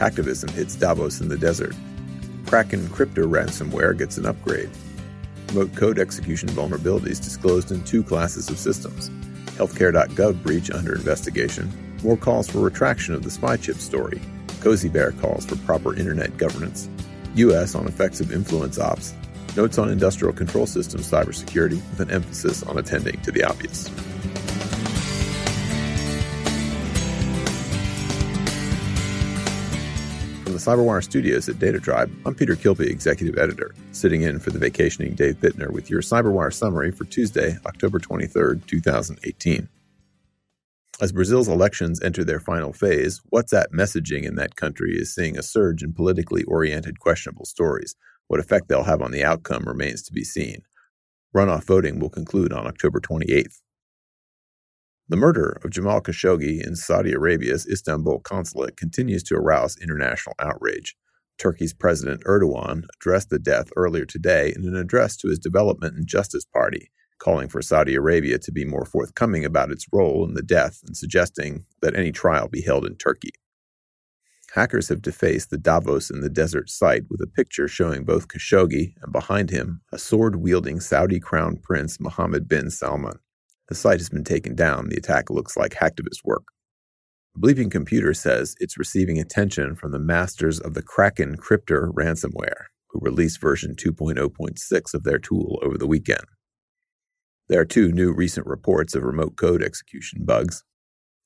Hacktivism hits Davos in the desert. Kraken Cryptor ransomware gets an upgrade. Remote code execution vulnerabilities disclosed in two classes of systems. Healthcare.gov breach under investigation. More calls for retraction of the spy chip story. Cozy Bear calls for proper internet governance. U.S. on effects of influence ops. Notes on industrial control systems cybersecurity with an emphasis on attending to the obvious. Cyberwire studios at Data Tribe, I'm Peter Kilpe, Executive Editor, sitting in for the vacationing Dave Bittner with your Cyberwire summary for Tuesday, October 23rd, 2018. As Brazil's elections enter their final phase, WhatsApp messaging in that country is seeing a surge in politically oriented questionable stories. What effect they'll have on the outcome remains to be seen. Runoff voting will conclude on October 28th. The murder of Jamal Khashoggi in Saudi Arabia's Istanbul consulate continues to arouse international outrage. Turkey's President Erdogan addressed the death earlier today in an address to his Development and Justice Party, calling for Saudi Arabia to be more forthcoming about its role in the death and suggesting that any trial be held in Turkey. Hackers have defaced the Davos in the desert site with a picture showing both Khashoggi and behind him a sword wielding Saudi crown prince Mohammed bin Salman. The site has been taken down. The attack looks like hacktivist work. Bleeping Computer says it's receiving attention from the masters of the Kraken Cryptor ransomware, who released version 2.0.6 of their tool over the weekend. There are two new recent reports of remote code execution bugs.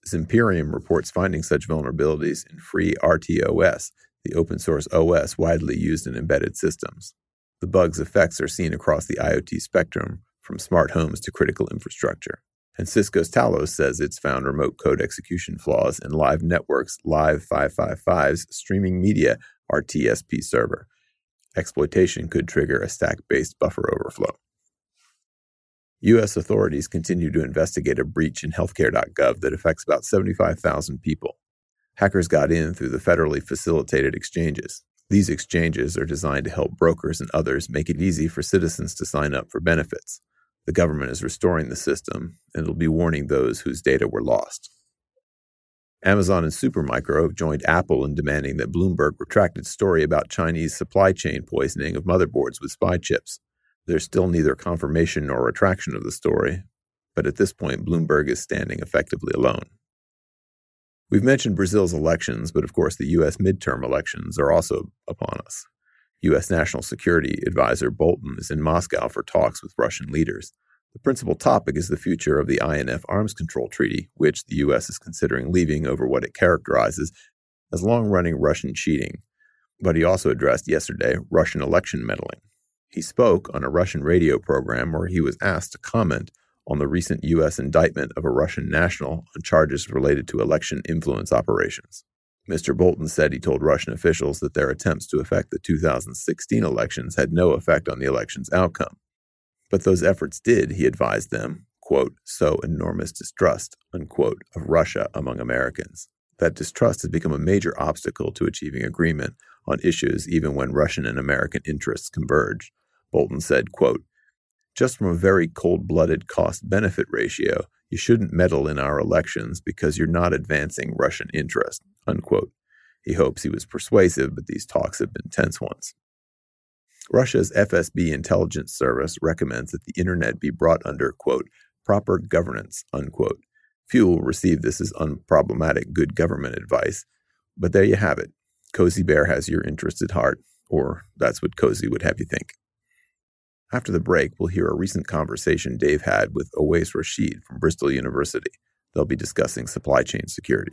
Zimperium reports finding such vulnerabilities in free RTOS, the open source OS widely used in embedded systems. The bug's effects are seen across the IoT spectrum, from smart homes to critical infrastructure. And Cisco's Talos says it's found remote code execution flaws in Live Network's Live 555's streaming media RTSP server. Exploitation could trigger a stack based buffer overflow. U.S. authorities continue to investigate a breach in healthcare.gov that affects about 75,000 people. Hackers got in through the federally facilitated exchanges. These exchanges are designed to help brokers and others make it easy for citizens to sign up for benefits. The government is restoring the system, and it'll be warning those whose data were lost. Amazon and Supermicro have joined Apple in demanding that Bloomberg retract its story about Chinese supply chain poisoning of motherboards with spy chips. There's still neither confirmation nor retraction of the story, but at this point, Bloomberg is standing effectively alone. We've mentioned Brazil's elections, but of course, the U.S. midterm elections are also upon us. U.S. National Security Advisor Bolton is in Moscow for talks with Russian leaders. The principal topic is the future of the INF Arms Control Treaty, which the U.S. is considering leaving over what it characterizes as long running Russian cheating. But he also addressed yesterday Russian election meddling. He spoke on a Russian radio program where he was asked to comment on the recent U.S. indictment of a Russian national on charges related to election influence operations. Mr. Bolton said he told Russian officials that their attempts to affect the 2016 elections had no effect on the election's outcome. But those efforts did, he advised them, quote, sow enormous distrust, unquote, of Russia among Americans. That distrust has become a major obstacle to achieving agreement on issues even when Russian and American interests converge. Bolton said, quote, just from a very cold blooded cost benefit ratio, you shouldn't meddle in our elections because you're not advancing Russian interest. Unquote. He hopes he was persuasive, but these talks have been tense ones. Russia's FSB intelligence service recommends that the internet be brought under, quote, proper governance, unquote. Few will receive this as unproblematic good government advice, but there you have it. Cozy Bear has your interest at heart, or that's what Cozy would have you think. After the break, we'll hear a recent conversation Dave had with Awais Rashid from Bristol University. They'll be discussing supply chain security.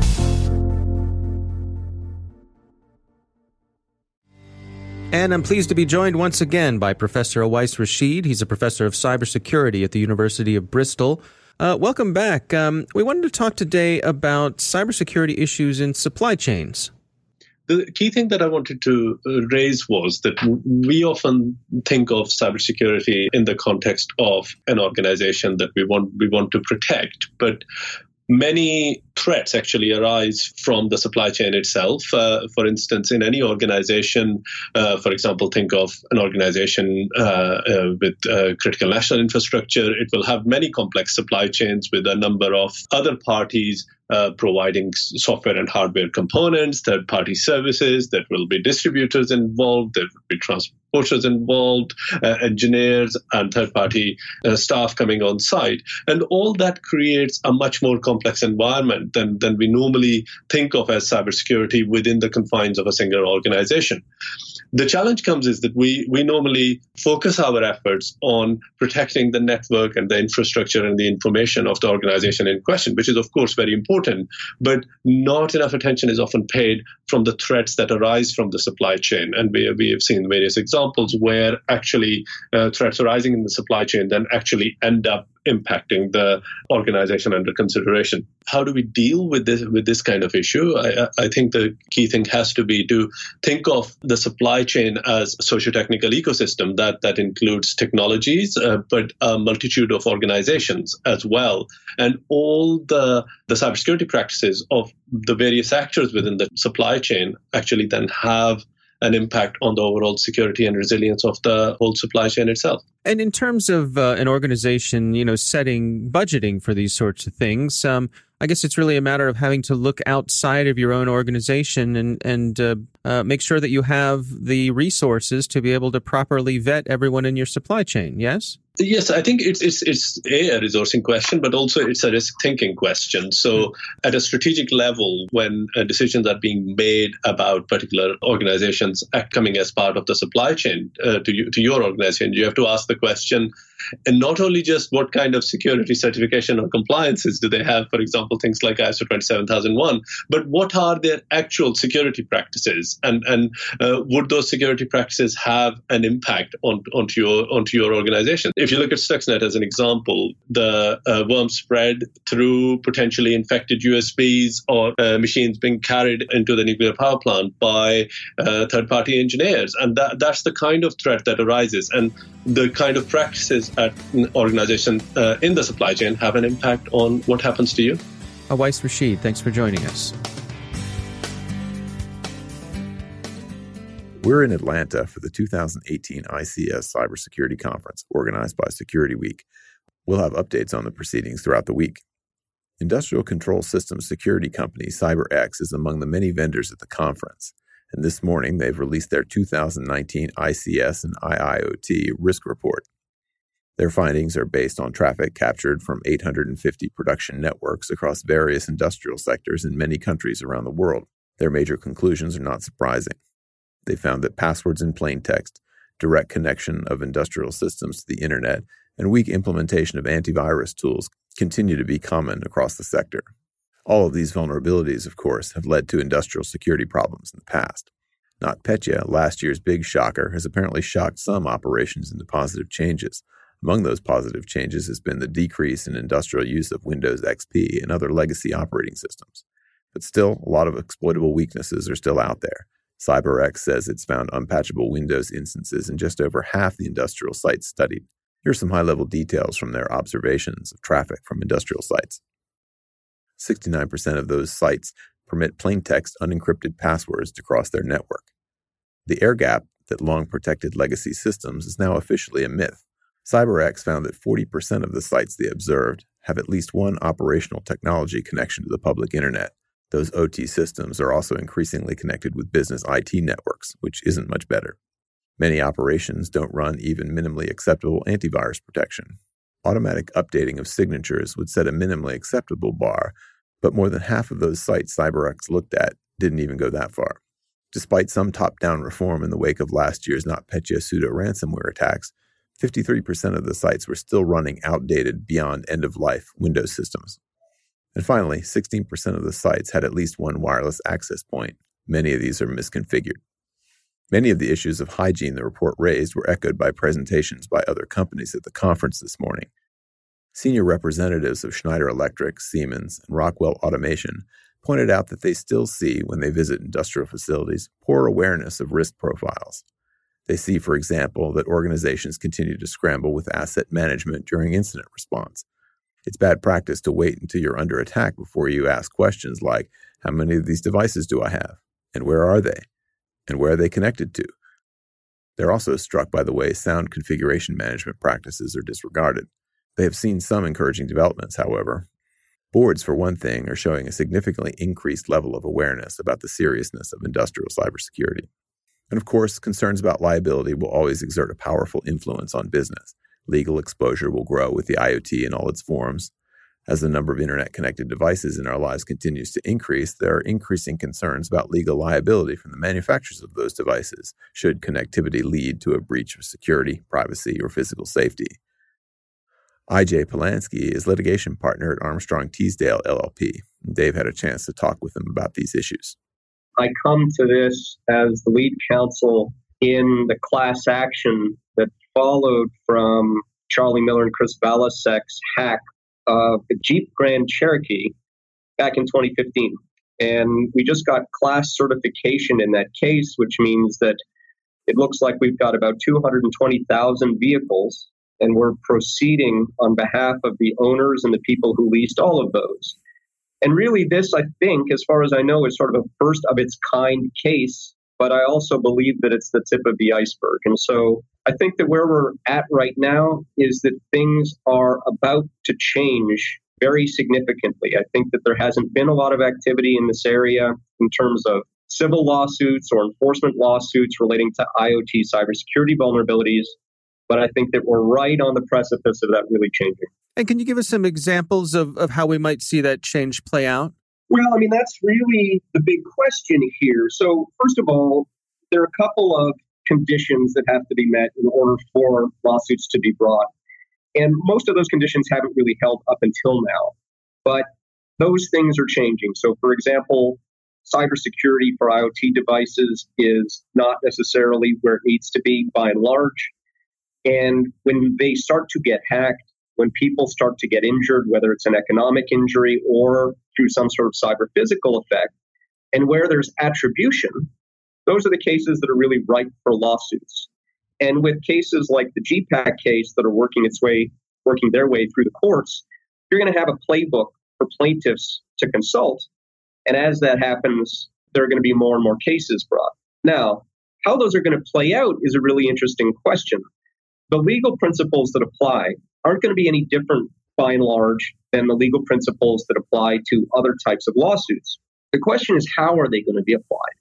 And I'm pleased to be joined once again by Professor Awais Rashid. He's a professor of cybersecurity at the University of Bristol. Uh, welcome back. Um, we wanted to talk today about cybersecurity issues in supply chains. The key thing that I wanted to uh, raise was that we often think of cybersecurity in the context of an organization that we want we want to protect, but many threats actually arise from the supply chain itself. Uh, for instance, in any organization, uh, for example, think of an organization uh, uh with uh, critical national infrastructure, it will have many complex supply chains with a number of other parties uh, providing software and hardware components, third party services. There will be distributors involved, there will be transporters involved, uh, engineers, and third party uh, staff coming on site. And all that creates a much more complex environment than, than we normally think of as cybersecurity within the confines of a single organization. The challenge comes is that we, we normally focus our efforts on protecting the network and the infrastructure and the information of the organization in question, which is, of course, very important. But not enough attention is often paid from the threats that arise from the supply chain. And we, we have seen various examples where actually uh, threats arising in the supply chain then actually end up impacting the organization under consideration. How do we deal with this with this kind of issue? I, I think the key thing has to be to think of the supply chain as a socio-technical ecosystem that that includes technologies, uh, but a multitude of organizations as well, and all the the cybersecurity practices of the various actors within the supply chain actually then have an impact on the overall security and resilience of the whole supply chain itself. And in terms of uh, an organization, you know, setting budgeting for these sorts of things, um, I guess it's really a matter of having to look outside of your own organization and and uh, uh, make sure that you have the resources to be able to properly vet everyone in your supply chain. Yes. Yes, I think it's it's it's a, a resourcing question, but also it's a risk thinking question. So, mm-hmm. at a strategic level, when uh, decisions are being made about particular organizations coming as part of the supply chain uh, to you, to your organization, you have to ask the question and not only just what kind of security certification or compliances do they have, for example, things like ISO 27001, but what are their actual security practices, and and uh, would those security practices have an impact on onto your onto your organization? If you look at Stuxnet as an example, the uh, worm spread through potentially infected USBs or uh, machines being carried into the nuclear power plant by uh, third-party engineers, and that that's the kind of threat that arises, and the kind of practices at an organization uh, in the supply chain have an impact on what happens to you. Awais Rashid, thanks for joining us. We're in Atlanta for the 2018 ICS Cybersecurity Conference, organized by Security Week. We'll have updates on the proceedings throughout the week. Industrial control systems security company CyberX is among the many vendors at the conference, and this morning they've released their 2019 ICS and IIoT risk report. Their findings are based on traffic captured from 850 production networks across various industrial sectors in many countries around the world. Their major conclusions are not surprising. They found that passwords in plain text, direct connection of industrial systems to the internet, and weak implementation of antivirus tools continue to be common across the sector. All of these vulnerabilities, of course, have led to industrial security problems in the past. NotPetya, last year's big shocker, has apparently shocked some operations into positive changes. Among those positive changes has been the decrease in industrial use of Windows XP and other legacy operating systems. But still, a lot of exploitable weaknesses are still out there. CyberX says it's found unpatchable Windows instances in just over half the industrial sites studied. Here's some high level details from their observations of traffic from industrial sites. 69% of those sites permit plain text unencrypted passwords to cross their network. The air gap that long protected legacy systems is now officially a myth. CyberX found that 40% of the sites they observed have at least one operational technology connection to the public internet. Those OT systems are also increasingly connected with business IT networks, which isn't much better. Many operations don't run even minimally acceptable antivirus protection. Automatic updating of signatures would set a minimally acceptable bar, but more than half of those sites CyberX looked at didn't even go that far. Despite some top down reform in the wake of last year's NotPetya pseudo ransomware attacks, 53% of the sites were still running outdated, beyond end of life Windows systems. And finally, 16% of the sites had at least one wireless access point. Many of these are misconfigured. Many of the issues of hygiene the report raised were echoed by presentations by other companies at the conference this morning. Senior representatives of Schneider Electric, Siemens, and Rockwell Automation pointed out that they still see, when they visit industrial facilities, poor awareness of risk profiles. They see, for example, that organizations continue to scramble with asset management during incident response. It's bad practice to wait until you're under attack before you ask questions like, How many of these devices do I have? And where are they? and where are they connected to? They're also struck by the way sound configuration management practices are disregarded. They have seen some encouraging developments, however. Boards, for one thing, are showing a significantly increased level of awareness about the seriousness of industrial cybersecurity. And of course, concerns about liability will always exert a powerful influence on business. Legal exposure will grow with the IoT in all its forms, as the number of internet connected devices in our lives continues to increase, there are increasing concerns about legal liability from the manufacturers of those devices should connectivity lead to a breach of security, privacy, or physical safety. IJay Palansky is litigation partner at Armstrong Teasdale LLP. Dave had a chance to talk with him about these issues. I come to this as the lead counsel in the class action that followed from Charlie Miller and Chris Valasek's hack of the Jeep Grand Cherokee back in 2015. And we just got class certification in that case, which means that it looks like we've got about 220,000 vehicles, and we're proceeding on behalf of the owners and the people who leased all of those. And really, this, I think, as far as I know, is sort of a first of its kind case, but I also believe that it's the tip of the iceberg. And so I think that where we're at right now is that things are about to change very significantly. I think that there hasn't been a lot of activity in this area in terms of civil lawsuits or enforcement lawsuits relating to IoT cybersecurity vulnerabilities. But I think that we're right on the precipice of that really changing. And can you give us some examples of, of how we might see that change play out? Well, I mean, that's really the big question here. So, first of all, there are a couple of conditions that have to be met in order for lawsuits to be brought. And most of those conditions haven't really held up until now. But those things are changing. So, for example, cybersecurity for IoT devices is not necessarily where it needs to be by and large. And when they start to get hacked, when people start to get injured, whether it's an economic injury or through some sort of cyber physical effect, and where there's attribution, those are the cases that are really ripe for lawsuits. And with cases like the Jeep hack case that are working its way, working their way through the courts, you're going to have a playbook for plaintiffs to consult. And as that happens, there are going to be more and more cases brought. Now, how those are going to play out is a really interesting question. The legal principles that apply aren't going to be any different by and large than the legal principles that apply to other types of lawsuits. The question is, how are they going to be applied?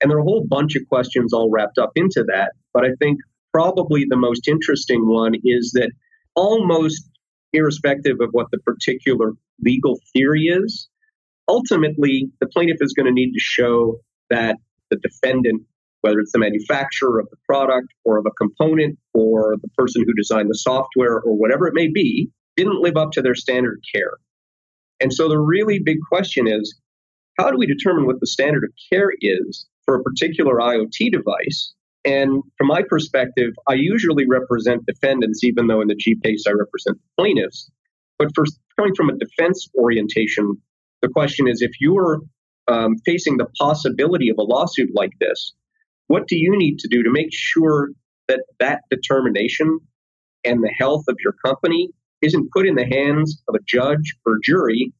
And there are a whole bunch of questions all wrapped up into that. But I think probably the most interesting one is that almost irrespective of what the particular legal theory is, ultimately the plaintiff is going to need to show that the defendant, whether it's the manufacturer of the product or of a component or the person who designed the software or whatever it may be, didn't live up to their standard of care. And so the really big question is how do we determine what the standard of care is for a particular IoT device? And from my perspective, I usually represent defendants, even though in the G case I represent plaintiffs. But for coming from a defense orientation, the question is if you're um, facing the possibility of a lawsuit like this, what do you need to do to make sure that that determination and the health of your company isn't put in the hands of a judge or jury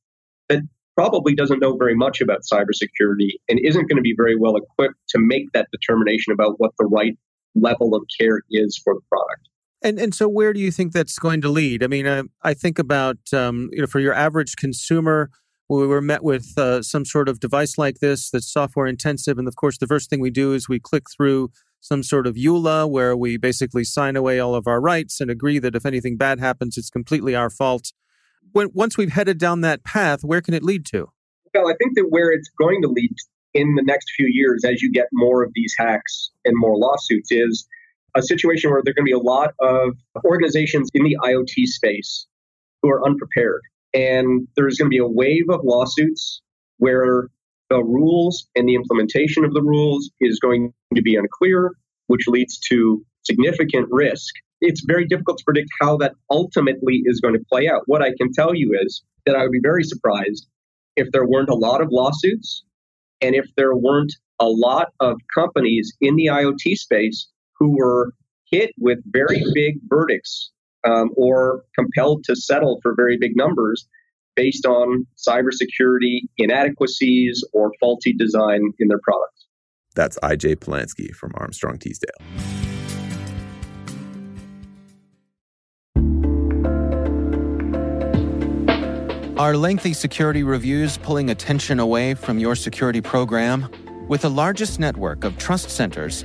that probably doesn't know very much about cybersecurity and isn't going to be very well equipped to make that determination about what the right level of care is for the product. And and so where do you think that's going to lead? I mean, I, I think about um, you know for your average consumer, we were met with uh, some sort of device like this that's software intensive, and of course, the first thing we do is we click through some sort of EULA where we basically sign away all of our rights and agree that if anything bad happens, it's completely our fault. When, once we've headed down that path, where can it lead to? Well, I think that where it's going to lead in the next few years, as you get more of these hacks and more lawsuits, is a situation where there are going to be a lot of organizations in the IoT space who are unprepared. And there's going to be a wave of lawsuits where the rules and the implementation of the rules is going to be unclear, which leads to significant risk. It's very difficult to predict how that ultimately is going to play out. What I can tell you is that I would be very surprised if there weren't a lot of lawsuits and if there weren't a lot of companies in the IoT space who were hit with very big verdicts um, or compelled to settle for very big numbers based on cybersecurity inadequacies or faulty design in their products. That's IJay Palansky from Armstrong Teasdale. Are lengthy security reviews pulling attention away from your security program? With the largest network of trust centers,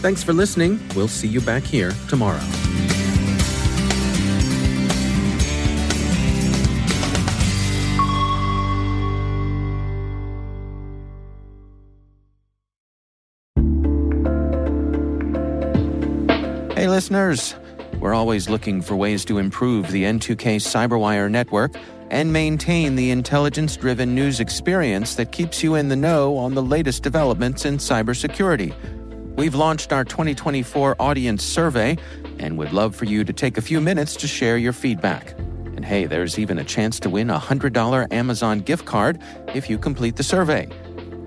Thanks for listening. We'll see you back here tomorrow. Hey, listeners. We're always looking for ways to improve the N2K Cyberwire network and maintain the intelligence driven news experience that keeps you in the know on the latest developments in cybersecurity. We've launched our 2024 audience survey and would love for you to take a few minutes to share your feedback. And hey, there's even a chance to win a $100 Amazon gift card if you complete the survey.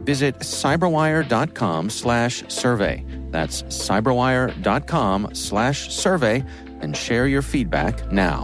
Visit cyberwire.com slash survey. That's cyberwire.com slash survey and share your feedback now.